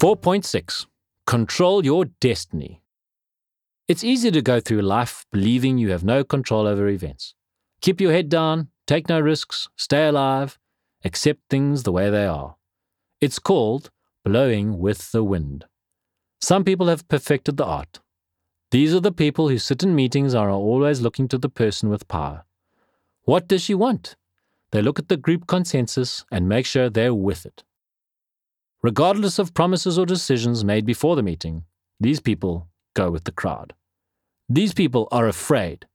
4.6 Control your destiny. It's easy to go through life believing you have no control over events. Keep your head down, take no risks, stay alive, accept things the way they are. It's called blowing with the wind. Some people have perfected the art. These are the people who sit in meetings and are always looking to the person with power. What does she want? They look at the group consensus and make sure they're with it. Regardless of promises or decisions made before the meeting, these people go with the crowd. These people are afraid.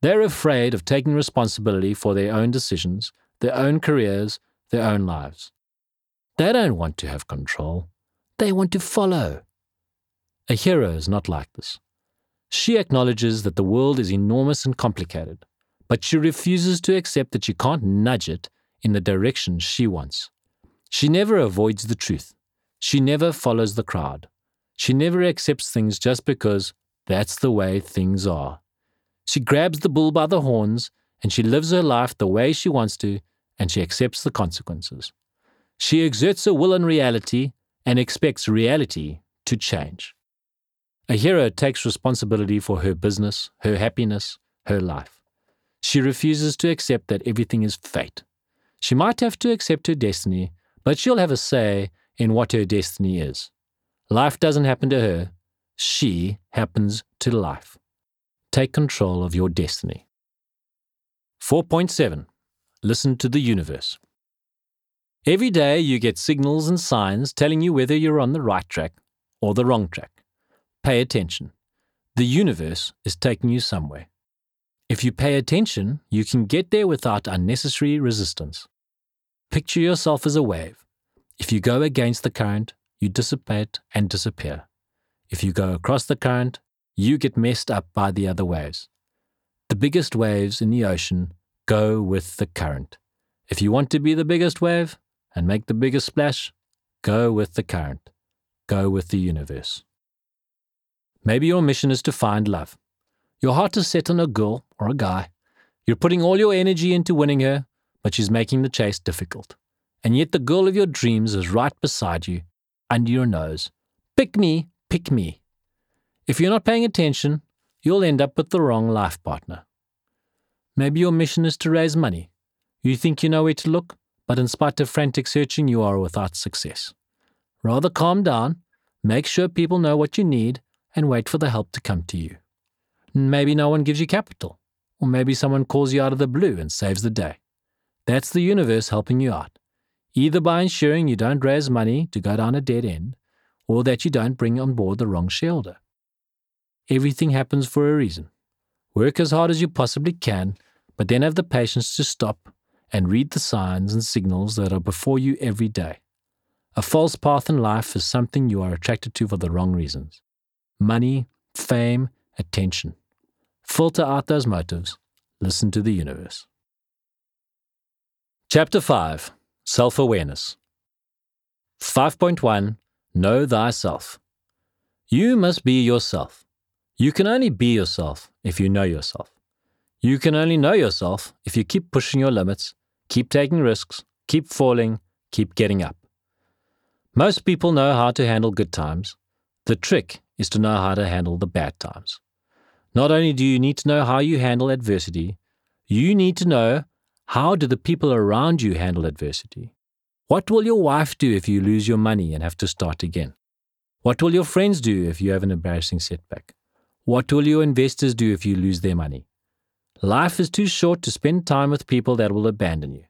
They're afraid of taking responsibility for their own decisions, their own careers, their own lives. They don't want to have control. They want to follow. A hero is not like this. She acknowledges that the world is enormous and complicated, but she refuses to accept that she can't nudge it in the direction she wants. She never avoids the truth. She never follows the crowd. She never accepts things just because that's the way things are. She grabs the bull by the horns and she lives her life the way she wants to and she accepts the consequences. She exerts her will in reality and expects reality to change. A hero takes responsibility for her business, her happiness, her life. She refuses to accept that everything is fate. She might have to accept her destiny, but she'll have a say in what her destiny is. Life doesn't happen to her, she happens to life. Take control of your destiny. 4.7 Listen to the universe. Every day you get signals and signs telling you whether you're on the right track or the wrong track. Pay attention. The universe is taking you somewhere. If you pay attention, you can get there without unnecessary resistance. Picture yourself as a wave. If you go against the current, you dissipate and disappear. If you go across the current, you get messed up by the other waves. The biggest waves in the ocean go with the current. If you want to be the biggest wave and make the biggest splash, go with the current. Go with the universe. Maybe your mission is to find love. Your heart is set on a girl or a guy. You're putting all your energy into winning her, but she's making the chase difficult. And yet the girl of your dreams is right beside you, under your nose. Pick me, pick me. If you're not paying attention, you'll end up with the wrong life partner. Maybe your mission is to raise money. You think you know where to look, but in spite of frantic searching, you are without success. Rather calm down, make sure people know what you need, and wait for the help to come to you. Maybe no one gives you capital, or maybe someone calls you out of the blue and saves the day. That's the universe helping you out, either by ensuring you don't raise money to go down a dead end, or that you don't bring on board the wrong shareholder. Everything happens for a reason. Work as hard as you possibly can, but then have the patience to stop and read the signs and signals that are before you every day. A false path in life is something you are attracted to for the wrong reasons money, fame, attention. Filter out those motives. Listen to the universe. Chapter 5 Self Awareness 5.1 Know Thyself. You must be yourself. You can only be yourself if you know yourself. You can only know yourself if you keep pushing your limits, keep taking risks, keep falling, keep getting up. Most people know how to handle good times. The trick is to know how to handle the bad times. Not only do you need to know how you handle adversity, you need to know how do the people around you handle adversity? What will your wife do if you lose your money and have to start again? What will your friends do if you have an embarrassing setback? What will your investors do if you lose their money? Life is too short to spend time with people that will abandon you.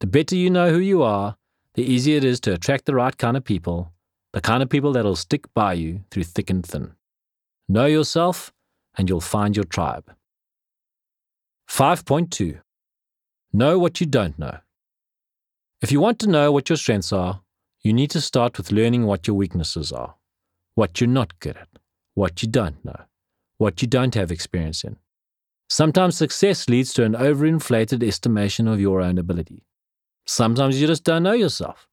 The better you know who you are, the easier it is to attract the right kind of people, the kind of people that will stick by you through thick and thin. Know yourself, and you'll find your tribe. 5.2 Know what you don't know. If you want to know what your strengths are, you need to start with learning what your weaknesses are, what you're not good at, what you don't know, what you don't have experience in. Sometimes success leads to an overinflated estimation of your own ability. Sometimes you just don't know yourself.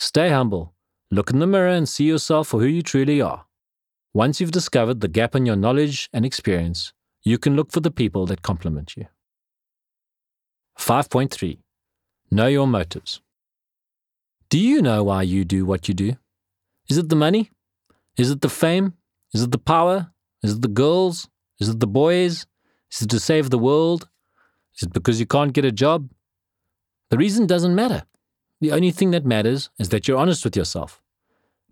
Stay humble, look in the mirror and see yourself for who you truly are. Once you've discovered the gap in your knowledge and experience, you can look for the people that complement you. 5.3 Know your motives. Do you know why you do what you do? Is it the money? Is it the fame? Is it the power? Is it the girls? Is it the boys? Is it to save the world? Is it because you can't get a job? The reason doesn't matter. The only thing that matters is that you're honest with yourself.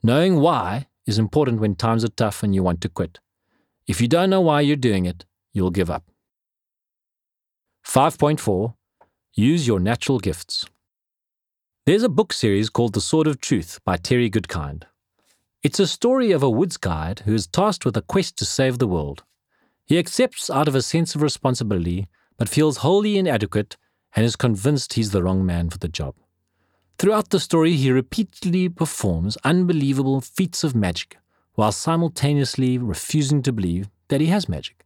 Knowing why is important when times are tough and you want to quit. If you don't know why you're doing it, you'll give up. 5.4 Use your natural gifts. There's a book series called The Sword of Truth by Terry Goodkind. It's a story of a woods guide who is tasked with a quest to save the world. He accepts out of a sense of responsibility, but feels wholly inadequate and is convinced he's the wrong man for the job. Throughout the story, he repeatedly performs unbelievable feats of magic while simultaneously refusing to believe that he has magic.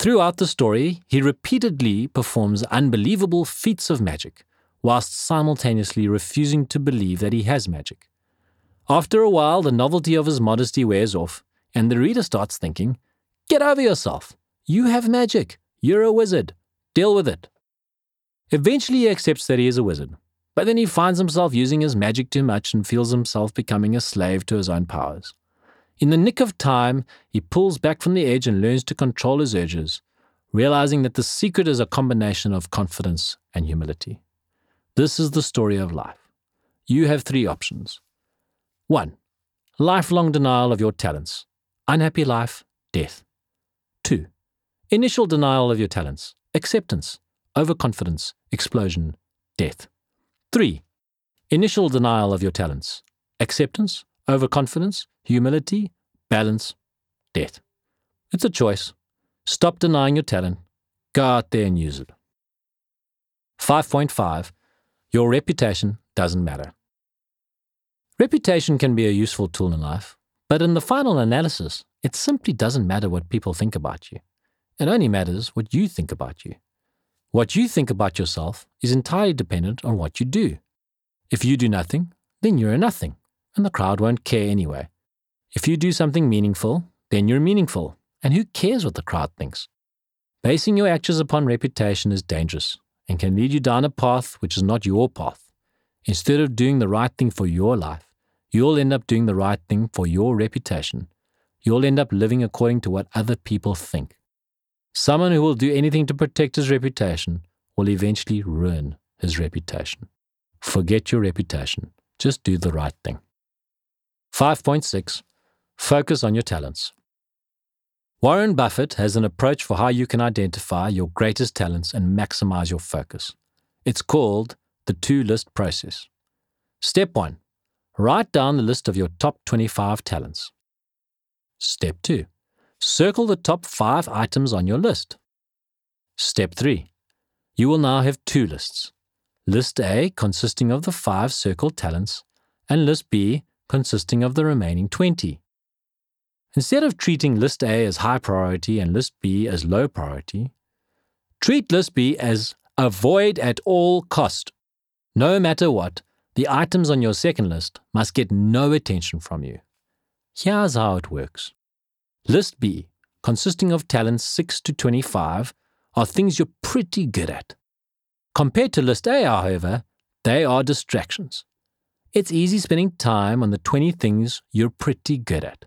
Throughout the story, he repeatedly performs unbelievable feats of magic whilst simultaneously refusing to believe that he has magic. After a while, the novelty of his modesty wears off, and the reader starts thinking, Get over yourself! You have magic! You're a wizard! Deal with it! Eventually, he accepts that he is a wizard, but then he finds himself using his magic too much and feels himself becoming a slave to his own powers. In the nick of time, he pulls back from the edge and learns to control his urges, realizing that the secret is a combination of confidence and humility. This is the story of life. You have three options. 1. Lifelong denial of your talents. Unhappy life, death. 2. Initial denial of your talents. Acceptance, overconfidence, explosion, death. 3. Initial denial of your talents. Acceptance, overconfidence, humility, balance, death. It's a choice. Stop denying your talent. Go out there and use it. 5.5 Your reputation doesn't matter. Reputation can be a useful tool in life, but in the final analysis, it simply doesn't matter what people think about you. It only matters what you think about you. What you think about yourself is entirely dependent on what you do. If you do nothing, then you're a nothing and the crowd won't care anyway. If you do something meaningful, then you're meaningful, and who cares what the crowd thinks? Basing your actions upon reputation is dangerous and can lead you down a path which is not your path. Instead of doing the right thing for your life, you'll end up doing the right thing for your reputation. You'll end up living according to what other people think. Someone who will do anything to protect his reputation will eventually ruin his reputation. Forget your reputation. Just do the right thing. 5.6 Focus on your talents. Warren Buffett has an approach for how you can identify your greatest talents and maximize your focus. It's called the two list process. Step 1 Write down the list of your top 25 talents. Step 2 Circle the top 5 items on your list. Step 3 You will now have two lists. List A consisting of the 5 circled talents, and List B consisting of the remaining 20. Instead of treating list A as high priority and list B as low priority, treat list B as avoid at all cost. No matter what, the items on your second list must get no attention from you. Here's how it works. List B, consisting of talents 6 to 25, are things you're pretty good at. Compared to list A, however, they are distractions. It's easy spending time on the 20 things you're pretty good at.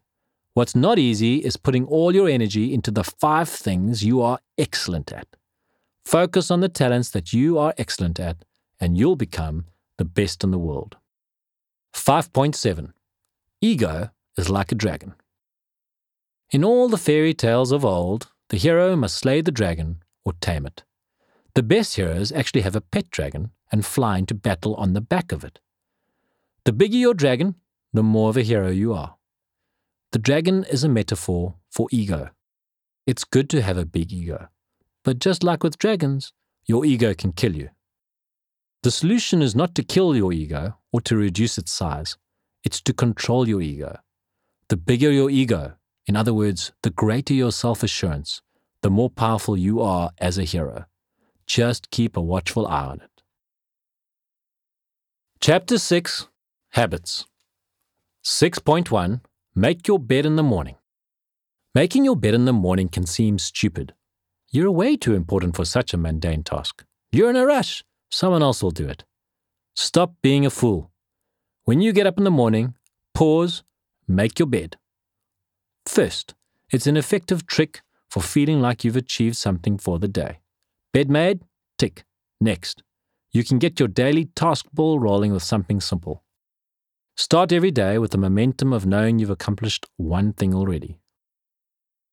What's not easy is putting all your energy into the five things you are excellent at. Focus on the talents that you are excellent at, and you'll become the best in the world. 5.7 Ego is like a dragon. In all the fairy tales of old, the hero must slay the dragon or tame it. The best heroes actually have a pet dragon and fly into battle on the back of it. The bigger your dragon, the more of a hero you are. The dragon is a metaphor for ego. It's good to have a big ego, but just like with dragons, your ego can kill you. The solution is not to kill your ego or to reduce its size, it's to control your ego. The bigger your ego, in other words, the greater your self assurance, the more powerful you are as a hero. Just keep a watchful eye on it. Chapter 6 Habits. 6.1 Make your bed in the morning. Making your bed in the morning can seem stupid. You're way too important for such a mundane task. You're in a rush. Someone else will do it. Stop being a fool. When you get up in the morning, Pause, make your bed. First, it's an effective trick for feeling like you've achieved something for the day. Bed made? Tick. Next. You can get your daily task ball rolling with something simple. Start every day with the momentum of knowing you've accomplished one thing already.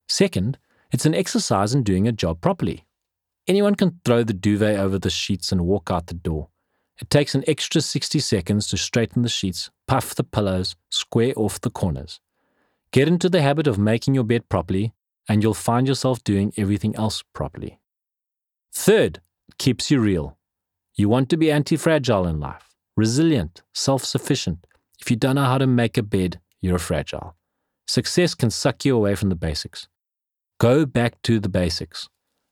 Second, it's an exercise in doing a job properly. Anyone can throw the duvet over the sheets and walk out the door. It takes an extra 60 seconds to straighten the sheets, puff the pillows, square off the corners. Get into the habit of making your bed properly, and you'll find yourself doing everything else properly. Third, keeps you real. You want to be anti fragile in life, resilient, self sufficient. If you don't know how to make a bed, you're fragile. Success can suck you away from the basics. Go back to the basics.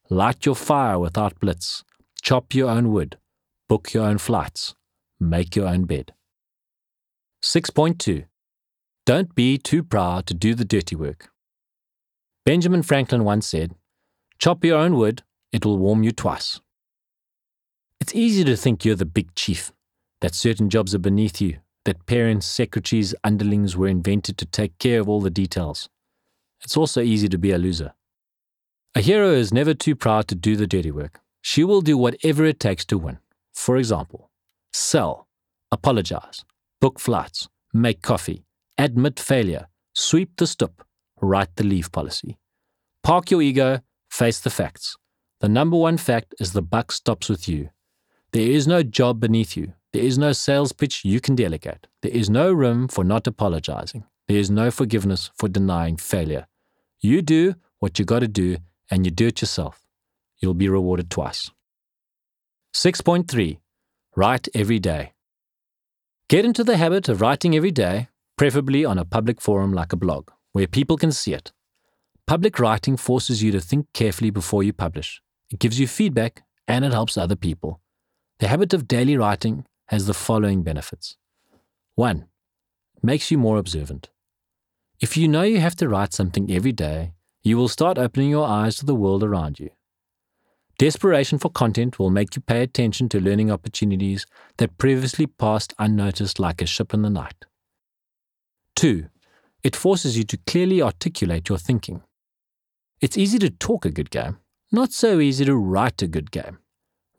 Light your fire without blitz. Chop your own wood. Book your own flights. Make your own bed. 6.2 Don't be too proud to do the dirty work. Benjamin Franklin once said, Chop your own wood, it will warm you twice. It's easy to think you're the big chief, that certain jobs are beneath you, that parents, secretaries, underlings were invented to take care of all the details. It's also easy to be a loser. A hero is never too proud to do the dirty work. She will do whatever it takes to win. For example, sell, apologize, book flights, make coffee, admit failure, sweep the stoop, write the leave policy. Park your ego, face the facts. The number one fact is the buck stops with you. There is no job beneath you. There is no sales pitch you can delegate. There is no room for not apologizing. There is no forgiveness for denying failure. You do what you got to do and you do it yourself, you'll be rewarded twice. 6.3 Write every day. Get into the habit of writing every day, preferably on a public forum like a blog, where people can see it. Public writing forces you to think carefully before you publish. It gives you feedback and it helps other people. The habit of daily writing has the following benefits 1. Makes you more observant. If you know you have to write something every day, you will start opening your eyes to the world around you. Desperation for content will make you pay attention to learning opportunities that previously passed unnoticed like a ship in the night. 2. It forces you to clearly articulate your thinking. It's easy to talk a good game, not so easy to write a good game.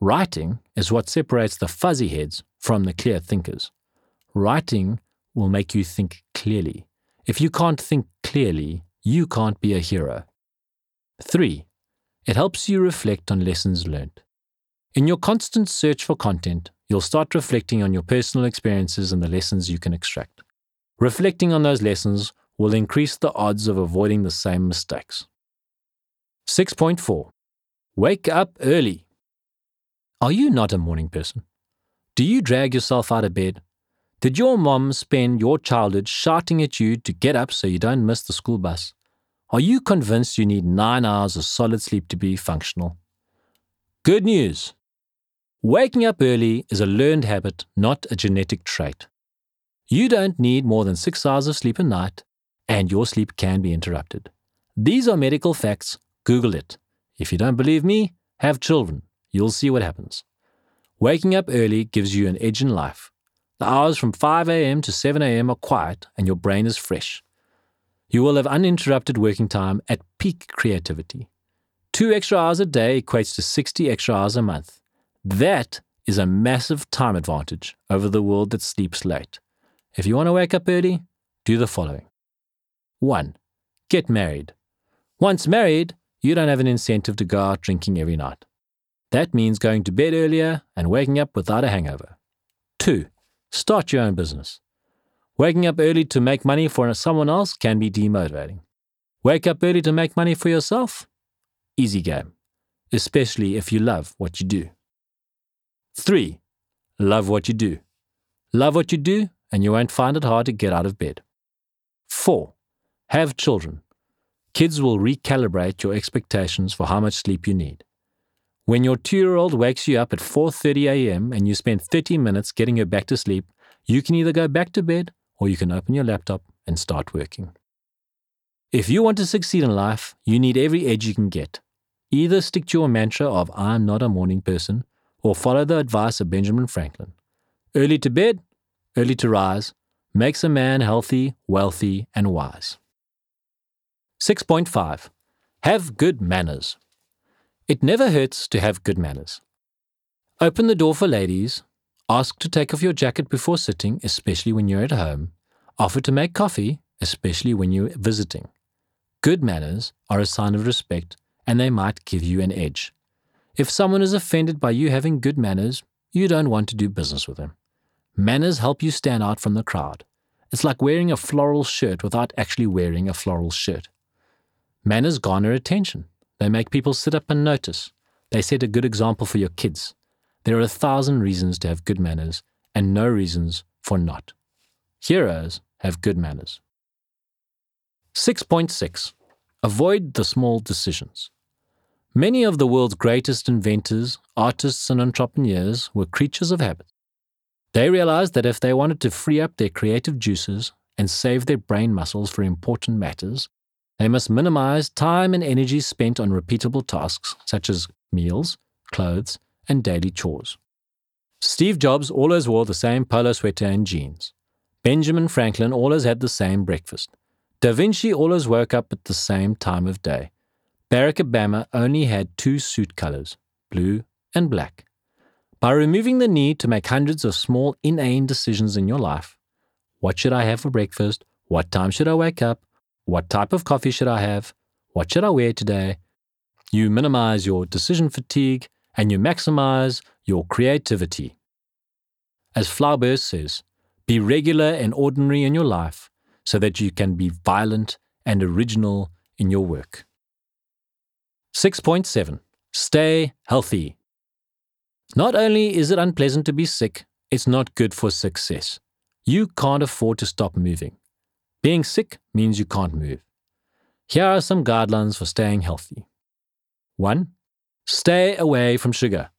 Writing is what separates the fuzzy heads from the clear thinkers. Writing will make you think clearly. If you can't think clearly, you can't be a hero. 3. It helps you reflect on lessons learned. In your constant search for content, you'll start reflecting on your personal experiences and the lessons you can extract. Reflecting on those lessons will increase the odds of avoiding the same mistakes. 6.4 Wake up early. Are you not a morning person? Do you drag yourself out of bed did your mom spend your childhood shouting at you to get up so you don't miss the school bus? Are you convinced you need nine hours of solid sleep to be functional? Good news! Waking up early is a learned habit, not a genetic trait. You don't need more than six hours of sleep a night, and your sleep can be interrupted. These are medical facts. Google it. If you don't believe me, have children. You'll see what happens. Waking up early gives you an edge in life. The hours from 5 a.m. to 7 a.m. are quiet and your brain is fresh. You will have uninterrupted working time at peak creativity. Two extra hours a day equates to 60 extra hours a month. That is a massive time advantage over the world that sleeps late. If you want to wake up early, do the following 1. Get married. Once married, you don't have an incentive to go out drinking every night. That means going to bed earlier and waking up without a hangover. 2. Start your own business. Waking up early to make money for someone else can be demotivating. Wake up early to make money for yourself? Easy game, especially if you love what you do. 3. Love what you do. Love what you do, and you won't find it hard to get out of bed. 4. Have children. Kids will recalibrate your expectations for how much sleep you need. When your 2-year-old wakes you up at 4:30 a.m. and you spend 30 minutes getting her back to sleep, you can either go back to bed or you can open your laptop and start working. If you want to succeed in life, you need every edge you can get. Either stick to your mantra of I'm not a morning person or follow the advice of Benjamin Franklin. Early to bed, early to rise, makes a man healthy, wealthy, and wise. 6.5. Have good manners. It never hurts to have good manners. Open the door for ladies. Ask to take off your jacket before sitting, especially when you're at home. Offer to make coffee, especially when you're visiting. Good manners are a sign of respect and they might give you an edge. If someone is offended by you having good manners, you don't want to do business with them. Manners help you stand out from the crowd. It's like wearing a floral shirt without actually wearing a floral shirt. Manners garner attention. They make people sit up and notice. They set a good example for your kids. There are a thousand reasons to have good manners and no reasons for not. Heroes have good manners. 6.6 Avoid the small decisions. Many of the world's greatest inventors, artists, and entrepreneurs were creatures of habit. They realized that if they wanted to free up their creative juices and save their brain muscles for important matters, they must minimize time and energy spent on repeatable tasks such as meals, clothes, and daily chores. Steve Jobs always wore the same polo sweater and jeans. Benjamin Franklin always had the same breakfast. Da Vinci always woke up at the same time of day. Barack Obama only had two suit colors, blue and black. By removing the need to make hundreds of small, inane decisions in your life what should I have for breakfast? What time should I wake up? What type of coffee should I have? What should I wear today? You minimize your decision fatigue and you maximize your creativity. As Flaubert says, be regular and ordinary in your life so that you can be violent and original in your work. 6.7 Stay healthy. Not only is it unpleasant to be sick, it's not good for success. You can't afford to stop moving. Being sick means you can't move. Here are some guidelines for staying healthy. 1. Stay away from sugar.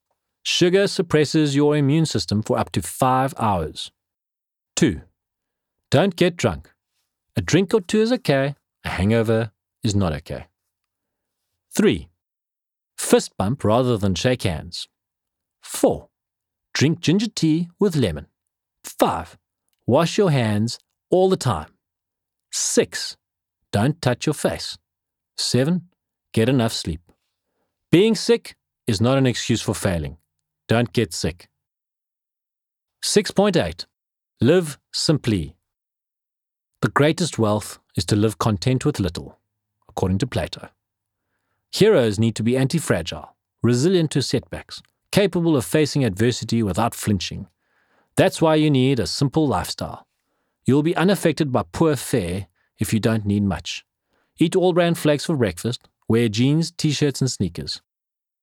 Sugar suppresses your immune system for up to 5 hours. 2. Don't get drunk. A drink or two is okay, a hangover is not okay. 3. Fist bump rather than shake hands. 4. Drink ginger tea with lemon. 5. Wash your hands all the time. 6. Don't touch your face. 7. Get enough sleep. Being sick is not an excuse for failing. Don't get sick. 6.8. Live simply. The greatest wealth is to live content with little, according to Plato. Heroes need to be anti fragile, resilient to setbacks, capable of facing adversity without flinching. That's why you need a simple lifestyle. You'll be unaffected by poor fare if you don't need much. Eat all bran flakes for breakfast, wear jeans, t shirts, and sneakers.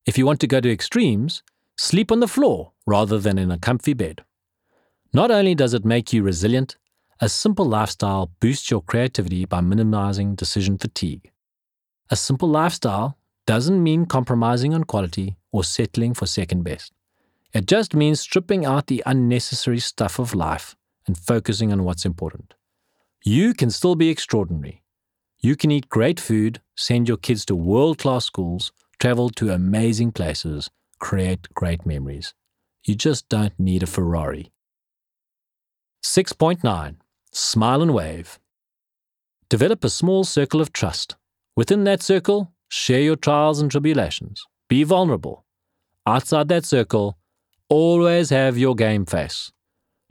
If you want to go to extremes, sleep on the floor rather than in a comfy bed. Not only does it make you resilient, a simple lifestyle boosts your creativity by minimizing decision fatigue. A simple lifestyle doesn't mean compromising on quality or settling for second best. It just means stripping out the unnecessary stuff of life and focusing on what's important. You can still be extraordinary. You can eat great food, send your kids to world class schools, travel to amazing places, create great memories. You just don't need a Ferrari. 6.9 Smile and wave. Develop a small circle of trust. Within that circle, share your trials and tribulations. Be vulnerable. Outside that circle, always have your game face.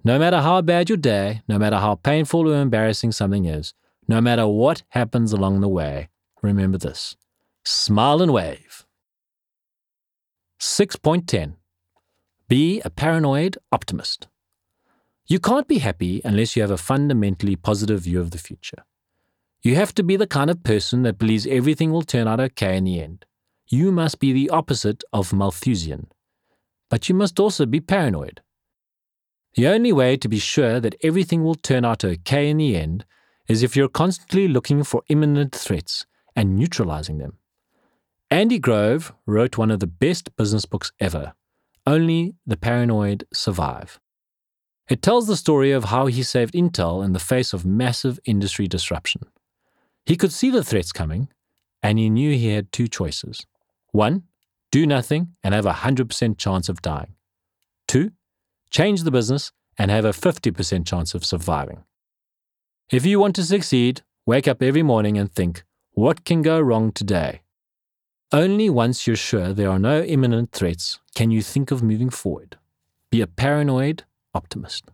No matter how bad your day, no matter how painful or embarrassing something is, no matter what happens along the way, remember this smile and wave. 6.10 Be a paranoid optimist. You can't be happy unless you have a fundamentally positive view of the future. You have to be the kind of person that believes everything will turn out okay in the end. You must be the opposite of Malthusian. But you must also be paranoid. The only way to be sure that everything will turn out okay in the end is if you're constantly looking for imminent threats and neutralizing them. Andy Grove wrote one of the best business books ever Only the Paranoid Survive. It tells the story of how he saved Intel in the face of massive industry disruption. He could see the threats coming, and he knew he had two choices. One, do nothing and have a 100% chance of dying. Two, change the business and have a 50% chance of surviving. If you want to succeed, wake up every morning and think, what can go wrong today? Only once you're sure there are no imminent threats can you think of moving forward. Be a paranoid optimist.